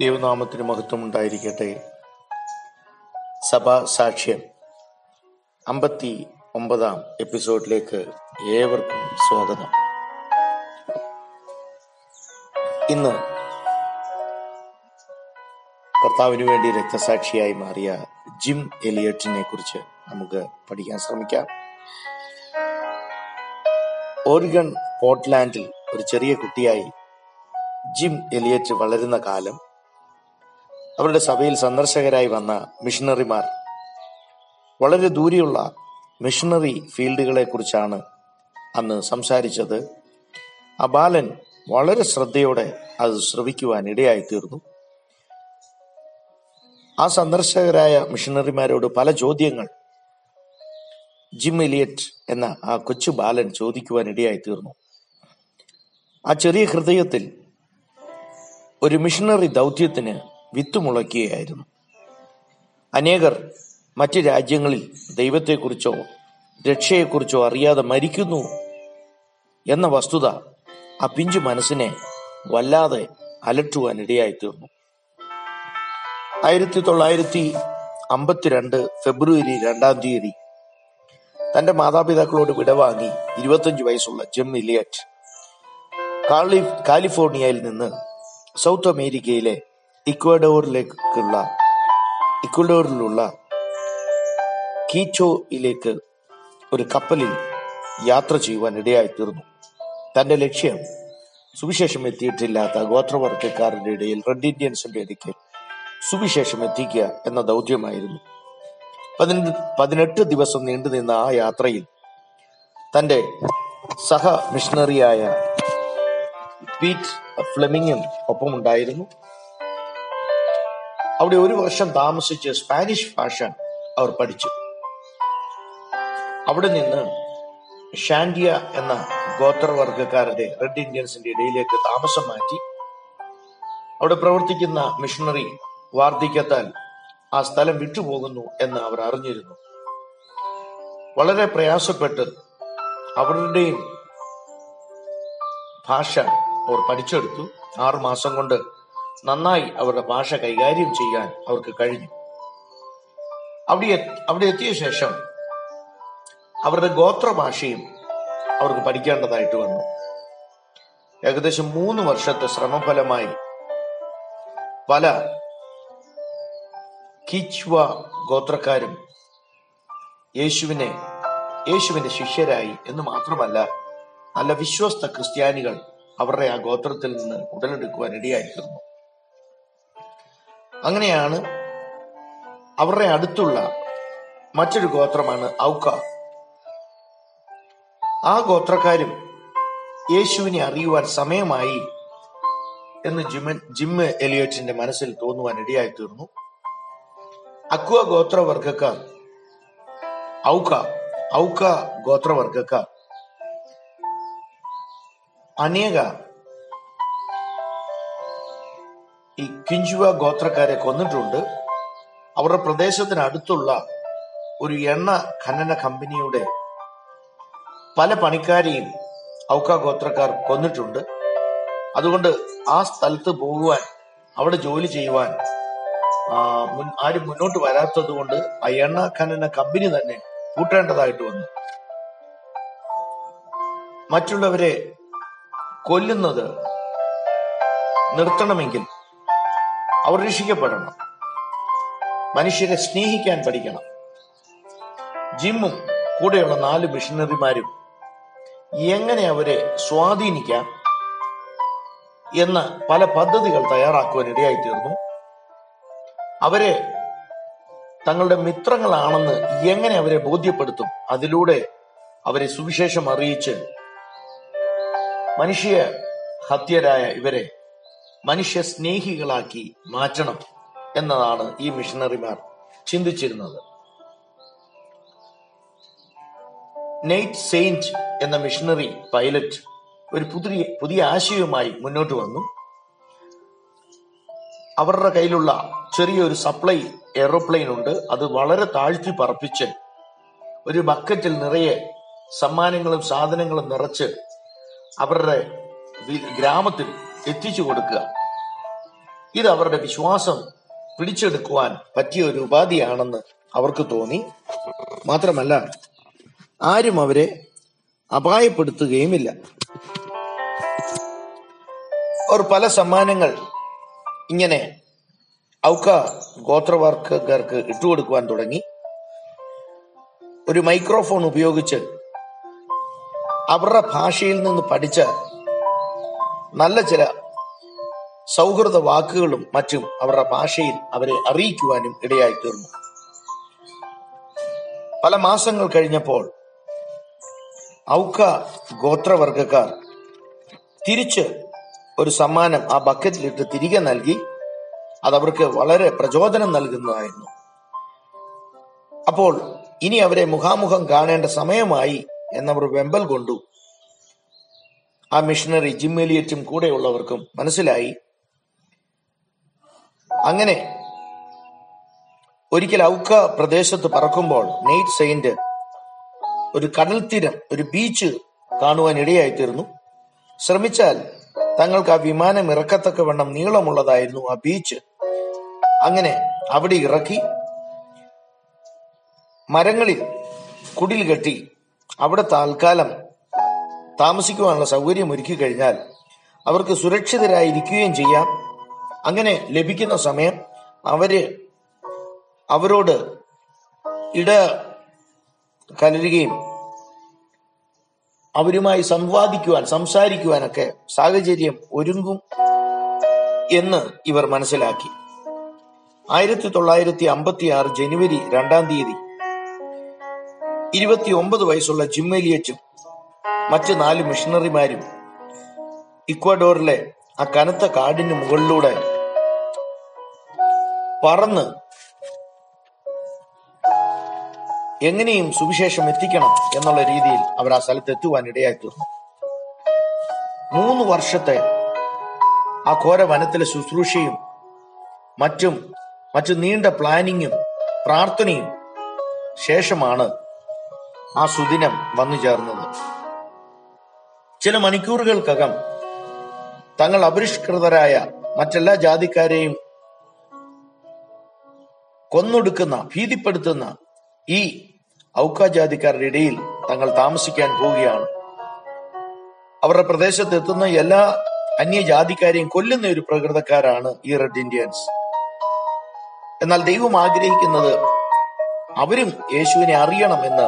ദൈവനാമത്തിന് മഹത്വം ഉണ്ടായിരിക്കട്ടെ സഭാ സാക്ഷ്യം അമ്പത്തി ഒമ്പതാം എപ്പിസോഡിലേക്ക് ഏവർക്കും സ്വാഗതം. ഇന്ന് കർത്താവിന് വേണ്ടി രക്തസാക്ഷിയായി മാറിയ ജിം എലിയറ്റിനെ കുറിച്ച് നമുക്ക് പഠിക്കാൻ ശ്രമിക്കാം. ഓറിഗൺ പോർട്ട്ലാൻഡിൽ ഒരു ചെറിയ കുട്ടിയായി ജിം എലിയറ്റ് വളരുന്ന കാലം അവരുടെ സഭയിൽ സന്ദർശകരായി വന്ന മിഷണറിമാർ. വളരെ ദൂരെയുള്ള മിഷണറി ഫീൽഡുകളെ കുറിച്ചാണ് അന്ന് സംസാരിച്ചത്. ആ ബാലൻ വളരെ ശ്രദ്ധയോടെ അത് ശ്രവിക്കുവാൻ ഇടയായി തീർന്നു ആ സന്ദർശകരായ മിഷണറിമാരോട് പല ചോദ്യങ്ങൾ ജിം എലിയറ്റ് എന്ന ആ കൊച്ചു ബാലൻ ചോദിക്കുവാൻ ഇടയായി തീർന്നു ആ ചെറിയ ഹൃദയത്തിൽ ഒരു മിഷണറി ദൗത്യത്തിന് വിത്തുമുളയ്ക്കുകയായിരുന്നു. അനേകർ മറ്റ് രാജ്യങ്ങളിൽ ദൈവത്തെക്കുറിച്ചോ രക്ഷയെക്കുറിച്ചോ അറിയാതെ മരിക്കുന്നു എന്ന വസ്തുത ആ പിഞ്ചു മനസ്സിനെ വല്ലാതെ അലട്ടുവാൻ ഇടയായി തീർന്നു ആയിരത്തി തൊള്ളായിരത്തി അമ്പത്തിരണ്ട് ഫെബ്രുവരി രണ്ടാം തീയതി തന്റെ മാതാപിതാക്കളോട് വിടവാങ്ങി ഇരുപത്തഞ്ച് വയസ്സുള്ള ജെം ഇലിയറ്റ് കാലി കാലിഫോർണിയയിൽ നിന്ന് സൗത്ത് അമേരിക്കയിലെ ഇക്വഡോറിലുള്ള കീച്ചോയിലേക്ക് ഒരു കപ്പലിൽ യാത്ര ചെയ്യുവാൻ ഇടയായി തീർന്നു തന്റെ ലക്ഷ്യം സുവിശേഷം എത്തിയിട്ടില്ലാത്ത ഗോത്രവർഗക്കാരുടെ ഇടയിൽ റെഡ് ഇന്ത്യൻസിന്റെ ഇടയ്ക്ക് സുവിശേഷം എത്തിക്കുക എന്ന ദൗത്യമായിരുന്നു. പതിനെട്ട് ദിവസം നീണ്ടുനിന്ന ആ യാത്രയിൽ തന്റെ സഹ മിഷണറിയായ പീറ്റ് ഫ്ലെമിങ്ങും ഒപ്പമുണ്ടായിരുന്നു. അവിടെ ഒരു വർഷം താമസിച്ച് സ്പാനിഷ് ഭാഷ അവർ പഠിച്ചു. അവിടെ നിന്ന് ഷാൻഡിയ എന്ന ഗോത്രവർഗക്കാരുടെ റെഡ് ഇന്ത്യൻസിന്റെ ഇടയിലേക്ക് താമസം മാറ്റി. അവിടെ പ്രവർത്തിക്കുന്ന മിഷണറി വാർദ്ധക്യത്താൽ ആ സ്ഥലം വിട്ടുപോകുന്നു എന്ന് അവർ അറിഞ്ഞിരുന്നു. വളരെ പ്രയാസപ്പെട്ട് അവരുടെയും ഭാഷ അവർ പഠിച്ചെടുത്തു. ആറു മാസം കൊണ്ട് നന്നായി അവരുടെ ഭാഷ കൈകാര്യം ചെയ്യാൻ അവർക്ക് കഴിഞ്ഞു. അവിടെ അവിടെ എത്തിയ ശേഷം അവരുടെ ഗോത്രഭാഷയും അവർക്ക് പഠിക്കേണ്ടതായിട്ട് വന്നു. ഏകദേശം മൂന്ന് വർഷത്തെ ശ്രമഫലമായി പല കിച്വ ഗോത്രക്കാരും യേശുവിനെ യേശുവിന്റെ ശിഷ്യരായി എന്ന് മാത്രമല്ല നല്ല വിശ്വസ്ത ക്രിസ്ത്യാനികൾ അവരുടെ ആ ഗോത്രത്തിൽ നിന്ന് ഉടലെടുക്കുവാൻ ഇടയായിത്തീർന്നു അങ്ങനെയാണ് അവരുടെ അടുത്തുള്ള മറ്റൊരു ഗോത്രമാണ് ഔക്ക. ആ ഗോത്രക്കാരും യേശുവിനെ അറിയുവാൻ സമയമായി എന്ന് ജിമൻ ജിമ്മ് എലിയറ്റിന്റെ മനസ്സിൽ തോന്നുവാൻ ഇടയായി തീർന്നു. അക്വ ഗോത്രവർഗക്കാർ ഔക്ക ഔക്ക ഗോത്രവർഗക്കാർ അനേക ഈ കിഞ്ചുവ ഗോത്രക്കാരെ കൊന്നിട്ടുണ്ട്. അവരുടെ പ്രദേശത്തിനടുത്തുള്ള ഒരു എണ്ണ ഖനന കമ്പനിയുടെ പല പണിക്കാരെയും ഔക്ക ഗോത്രക്കാർ കൊന്നിട്ടുണ്ട്. അതുകൊണ്ട് ആ സ്ഥലത്ത് പോകുവാൻ അവിടെ ജോലി ചെയ്യുവാൻ ആരും മുന്നോട്ട് വരാത്തത് കൊണ്ട് ആ എണ്ണ ഖനന കമ്പനി തന്നെ പൂട്ടേണ്ടതായിട്ട് വന്നു. മറ്റുള്ളവരെ കൊല്ലുന്നത് നിർത്തണമെങ്കിൽ അവർ രക്ഷിക്കപ്പെടണം. മനുഷ്യരെ സ്നേഹിക്കാൻ പഠിക്കണം. ജിമ്മും കൂടെയുള്ള നാല് മിഷണറിമാരും എങ്ങനെ അവരെ സ്വാധീനിക്കാം എന്ന പല പദ്ധതികൾ തയ്യാറാക്കുവാൻ ഇടയായിത്തീർന്നു അവരെ തങ്ങളുടെ മിത്രങ്ങളാണെന്ന് എങ്ങനെ അവരെ ബോധ്യപ്പെടുത്തും അതിലൂടെ അവരെ സുവിശേഷം അറിയിച്ച് മനുഷ്യ ഹത്യരായ ഇവരെ മനുഷ്യ സ്നേഹികളാക്കി മാറ്റണം എന്നതാണ് ഈ മിഷണറിമാർ ചിന്തിച്ചിരുന്നത്. നെയ്റ്റ് സെയിന്റ് എന്ന മിഷണറി പൈലറ്റ് ഒരു പുതിയ പുതിയ ആശയവുമായി മുന്നോട്ട് വന്നു. അവരുടെ കയ്യിലുള്ള ചെറിയൊരു സപ്ലൈ എയ്റോപ്ലെയിൻ ഉണ്ട്. അത് വളരെ താഴ്ത്തി പറപ്പിച്ച് ഒരു ബക്കറ്റിൽ നിറയെ സമ്മാനങ്ങളും സാധനങ്ങളും നിറച്ച് അവരുടെ ഗ്രാമത്തിൽ എത്തിച്ചു കൊടുക്കുക. ഇത് അവരുടെ വിശ്വാസം പിടിച്ചെടുക്കുവാൻ പറ്റിയ ഒരു ഉപാധിയാണെന്ന് അവർക്ക് തോന്നി. മാത്രമല്ല ആരും അവരെ അപായപ്പെടുത്തുകയുമില്ല. അവർ പല സമ്മാനങ്ങൾ ഇങ്ങനെ ഔക്ക ഗോത്രവർഗക്കാർക്ക് ഇട്ടുകൊടുക്കുവാൻ തുടങ്ങി. ഒരു മൈക്രോഫോൺ ഉപയോഗിച്ച് അവരുടെ ഭാഷയിൽ നിന്ന് പഠിച്ച നല്ല ചില സൗഹൃദ വാക്കുകളും മറ്റും അവരുടെ ഭാഷയിൽ അവരെ അറിയിക്കുവാനും ഇടയായി തീർന്നു. പല മാസങ്ങൾ കഴിഞ്ഞപ്പോൾ ഔക്ക ഗോത്രവർഗക്കാർ തിരിച്ച് ഒരു സമ്മാനം ആ ബക്കറ്റിലിട്ട് തിരികെ നൽകി. അതവർക്ക് വളരെ പ്രചോദനം നൽകുന്നതായിരുന്നു. അപ്പോൾ ഇനി അവരെ മുഖാമുഖം കാണേണ്ട സമയമായി എന്നവർ വെമ്പൽ കൊണ്ടു. ആ മിഷണറി ജിമ്മേലിയറ്റും കൂടെയുള്ളവർക്കും മനസ്സിലായി. അങ്ങനെ ഒരിക്കൽ ഔക്ക പ്രദേശത്ത് പറക്കുമ്പോൾ നെയ്റ്റ് സെയിന്റ് ഒരു കടൽ തീരം ഒരു ബീച്ച് കാണുവാൻ ഇടയായി തീർന്നു ശ്രമിച്ചാൽ തങ്ങൾക്ക് ആ വിമാനം ഇറക്കത്തക്ക വണ്ണം നീളമുള്ളതായിരുന്നു ആ ബീച്ച് അങ്ങനെ അവിടെ ഇറക്കി മരങ്ങളിൽ കുടിൽ കെട്ടി അവിടെ താൽക്കാലം താമസിക്കുവാനുള്ള സൗകര്യം ഒരുക്കി കഴിഞ്ഞാൽ അവർക്ക് സുരക്ഷിതരായിരിക്കുകയും ചെയ്യാം. അങ്ങനെ ലഭിക്കുന്ന സമയം അവർ അവരോട് ഇട കലരുകയും അവരുമായി സംവാദിക്കുവാൻ സംസാരിക്കുവാനൊക്കെ സാഹചര്യം ഒരുങ്ങും എന്ന് ഇവർ മനസ്സിലാക്കി. ആയിരത്തി തൊള്ളായിരത്തി അമ്പത്തി ആറ് ജനുവരി രണ്ടാം തീയതി ഇരുപത്തി ഒമ്പത് വയസ്സുള്ള ജിമ്മേലിയച്ചും മറ്റ് നാല് മിഷണറിമാരും ഇക്വഡോറിലെ ആ കനത്ത കാടിന് മുകളിലൂടെ പറന്ന് എങ്ങനെയും സുവിശേഷം എത്തിക്കണം എന്നുള്ള രീതിയിൽ അവർ ആ സ്ഥലത്ത് എത്തുവാൻ ഇടയായി തീർന്നു മൂന്ന് വർഷത്തെ ആ ഘോര വനത്തിലെ ശുശ്രൂഷയും മറ്റും മറ്റു നീണ്ട പ്ലാനിങ്ങും പ്രാർത്ഥനയും ശേഷമാണ് ആ സുദിനം വന്നു ചേർന്നത്. ചില മണിക്കൂറുകൾക്കകം തങ്ങൾ അപരിഷ്കൃതരായ മറ്റെല്ലാ ജാതിക്കാരെയും കൊന്നൊടുക്കുന്ന ഭീതിപ്പെടുത്തുന്ന ഈ ഔക്ക ജാതിക്കാരുടെ ഇടയിൽ തങ്ങൾ താമസിക്കാൻ പോവുകയാണ്. അവരുടെ പ്രദേശത്ത് എത്തുന്ന എല്ലാ അന്യജാതിക്കാരെയും കൊല്ലുന്ന ഒരു പ്രകൃതക്കാരാണ് ഈ റെഡ് ഇന്ത്യൻസ് എന്നാൽ ദൈവം ആഗ്രഹിക്കുന്നത് അവരും യേശുവിനെ അറിയണമെന്ന്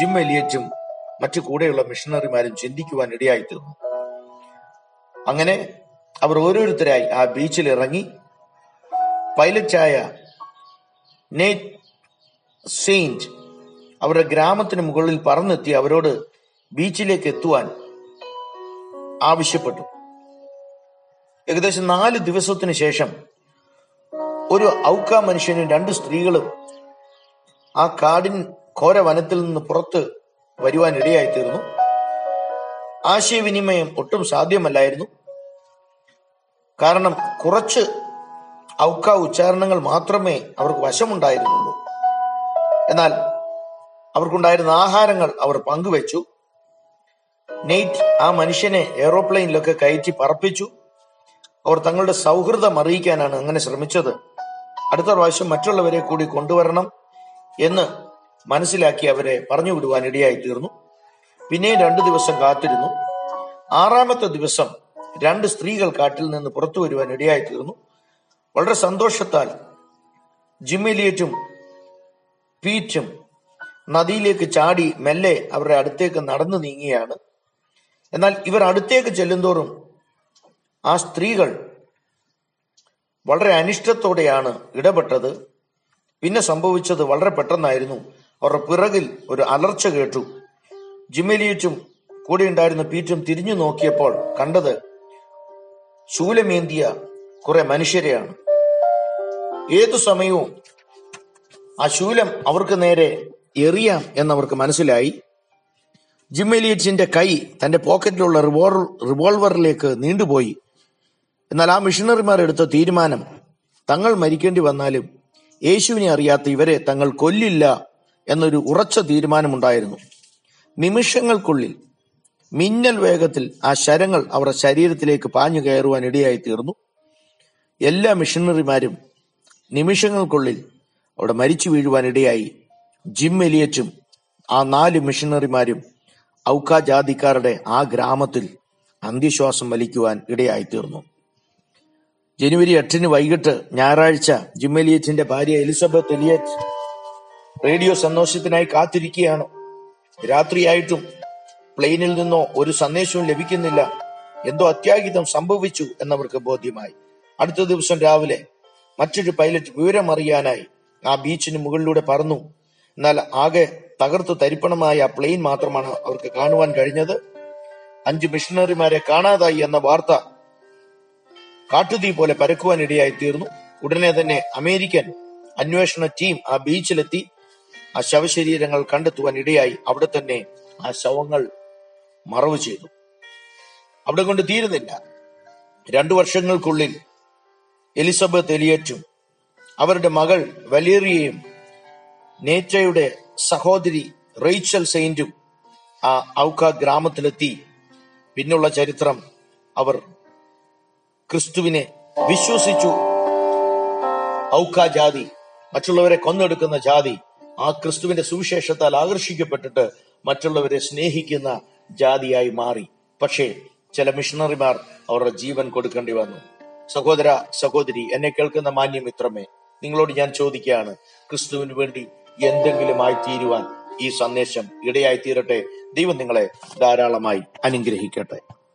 ജിം എലിയറ്റും മറ്റു കൂടെയുള്ള മിഷണറിമാരും ചിന്തിക്കുവാൻ ഇടയായി തീർന്നു അങ്ങനെ അവർ ഓരോരുത്തരായി ആ ബീച്ചിൽ ഇറങ്ങി പൈലറ്റായ സെയിന്റ് അവരുടെ ഗ്രാമത്തിന് മുകളിൽ പറന്നെത്തി അവരോട് ബീച്ചിലേക്ക് എത്തുവാൻ ആവശ്യപ്പെട്ടു. ഏകദേശം നാല് ദിവസത്തിന് ശേഷം ഒരു ഔക്ക മനുഷ്യനും രണ്ട് സ്ത്രീകളും ആ കാടിൻ ഘോര വനത്തിൽ നിന്ന് പുറത്ത് വരുവാൻ ഇടയായി തീർന്നു ആശയവിനിമയം ഒട്ടും സാധ്യമല്ലായിരുന്നു. കാരണം കുറച്ച് ഔക്ക ഉച്ചാരണങ്ങൾ മാത്രമേ അവർക്ക് വശമുണ്ടായിരുന്നുള്ളൂ. എന്നാൽ അവർക്കുണ്ടായിരുന്ന ആഹാരങ്ങൾ അവർ പങ്കുവെച്ചു. നെയ്റ്റ് ആ മനുഷ്യനെ എയ്റോപ്ലെയിനിലൊക്കെ കയറ്റി പറപ്പിച്ചു. അവർ തങ്ങളുടെ സൗഹൃദം അറിയിക്കാനാണ് അങ്ങനെ ശ്രമിച്ചത്. അടുത്ത പ്രാവശ്യം മറ്റുള്ളവരെ കൂടി കൊണ്ടുവരണം എന്ന് മനസ്സിലാക്കി അവരെ പറഞ്ഞു വിടുവാൻ ഇടയായി തീർന്നു. പിന്നെ രണ്ടു ദിവസം കാത്തിരുന്നു. ആറാമത്തെ ദിവസം രണ്ട് സ്ത്രീകൾ കാട്ടിൽ നിന്ന് പുറത്തു വരുവാൻ ഇടയായി തീർന്നു. വളരെ സന്തോഷത്താൽ ജിമ്മിലിയറ്റും പീറ്റും നദിയിലേക്ക് ചാടി മെല്ലെ അവരുടെ അടുത്തേക്ക് നടന്നു നീങ്ങിയാണ് എന്നാൽ ഇവർ അടുത്തേക്ക് ചെല്ലുന്തോറും ആ സ്ത്രീകൾ വളരെ അനിഷ്ടത്തോടെയാണ് ഇടപെട്ടത്. പിന്നെ സംഭവിച്ചത് വളരെ പെട്ടെന്നായിരുന്നു. അവരുടെ പിറകിൽ ഒരു അലർച്ച കേട്ടു. ജിമ്മിലിയറ്റും കൂടെ ഉണ്ടായിരുന്ന പീറ്റും തിരിഞ്ഞു നോക്കിയപ്പോൾ കണ്ടത് ശൂലമേന്തിയ കുറെ മനുഷ്യരെയാണ്. ഏതു സമയവും ആ ശൂലം അവർക്ക് നേരെ എറിയാം എന്നവർക്ക് മനസ്സിലായി. ജിമ്മലിയറ്റിന്റെ കൈ തന്റെ പോക്കറ്റിലുള്ള റിവോൾ റിവോൾവറിലേക്ക് നീണ്ടുപോയി. എന്നാൽ ആ മിഷണറിമാർ എടുത്ത തീരുമാനം തങ്ങൾ മരിക്കേണ്ടി വന്നാലും യേശുവിനെ അറിയാത്ത ഇവരെ തങ്ങൾ കൊല്ലില്ല എന്നൊരു ഉറച്ച തീരുമാനമുണ്ടായിരുന്നു. നിമിഷങ്ങൾക്കുള്ളിൽ മിന്നൽ വേഗത്തിൽ ആ ശരങ്ങൾ അവരുടെ ശരീരത്തിലേക്ക് പാഞ്ഞു കയറുവാൻ ഇടയായി തീർന്നു എല്ലാ മിഷണറിമാരും നിമിഷങ്ങൾക്കുള്ളിൽ അവിടെ മരിച്ചു വീഴുവാനിടയായി ജിം എലിയറ്റും ആ നാല് മിഷണറിമാരും ഔക്ക ജാതിക്കാരുടെ ആ ഗ്രാമത്തിൽ അന്ത്യശ്വാസം വലിക്കുവാൻ ഇടയായി തീർന്നു ജനുവരി എട്ടിന് വൈകിട്ട് ഞായറാഴ്ച ജിം എലിയറ്റിന്റെ ഭാര്യ എലിസബത്ത് എലിയറ്റ് റേഡിയോ സന്തോഷത്തിനായി കാത്തിരിക്കുകയാണ്. രാത്രിയായിട്ടും പ്ലെയിനിൽ നിന്നോ ഒരു സന്ദേശവും ലഭിക്കുന്നില്ല. എന്തോ അത്യാഹിതം സംഭവിച്ചു എന്നവർക്ക് ബോധ്യമായി. അടുത്ത ദിവസം രാവിലെ മറ്റൊരു പൈലറ്റ് വിവരമറിയാനായി ആ ബീച്ചിന് മുകളിലൂടെ പറന്നു. എന്നാൽ ആകെ തകർത്തു തരിപ്പണമായ ആ പ്ലെയിൻ മാത്രമാണ് അവർക്ക് കാണുവാൻ കഴിഞ്ഞത്. അഞ്ച് മിഷണറിമാരെ കാണാതായി എന്ന വാർത്ത കാട്ടുതീ പോലെ പരക്കുവാൻ ഇടയായി തീർന്നു. ഉടനെ തന്നെ അമേരിക്കൻ അന്വേഷണ ടീം ആ ബീച്ചിലെത്തി. ആ ശവശരീരങ്ങൾ കണ്ടെത്തുവാൻ ഇടയായി. അവിടെ തന്നെ ആ ശവങ്ങൾ മറവ് ചെയ്തു. അവിടെ കൊണ്ട് തീരുന്നില്ല. രണ്ടു വർഷങ്ങൾക്കുള്ളിൽ എലിസബത്ത് എലിയറ്റും അവരുടെ മകൾ വലേറിയയും നേറ്റയുടെ സഹോദരി റേച്ചൽ സെയിന്റും ആ ഔക്ക ഗ്രാമത്തിലെത്തി. പിന്നുള്ള ചരിത്രം അവർ ക്രിസ്തുവിനെ വിശ്വസിച്ചു. ഔക്ക ജാതി മറ്റുള്ളവരെ കൊന്നെടുക്കുന്ന ജാതി ആ ക്രിസ്തുവിന്റെ സുവിശേഷത്താൽ ആകർഷിക്കപ്പെട്ടിട്ട് മറ്റുള്ളവരെ സ്നേഹിക്കുന്ന ജാതിയായി മാറി. പക്ഷേ ചില മിഷണറിമാർ അവരുടെ ജീവൻ കൊടുക്കേണ്ടി വന്നു. സഹോദര സഹോദരി എന്നെ കേൾക്കുന്ന മാന്യ മാന്യമിത്രമേ നിങ്ങളോട് ഞാൻ ചോദിക്കുകയാണ് ക്രിസ്തുവിന് വേണ്ടി എന്തെങ്കിലും ആയി തീരുവാൻ ഈ സന്ദേശം ഇടയായി തീരട്ടെ ദൈവം നിങ്ങളെ ധാരാളമായി അനുഗ്രഹിക്കട്ടെ.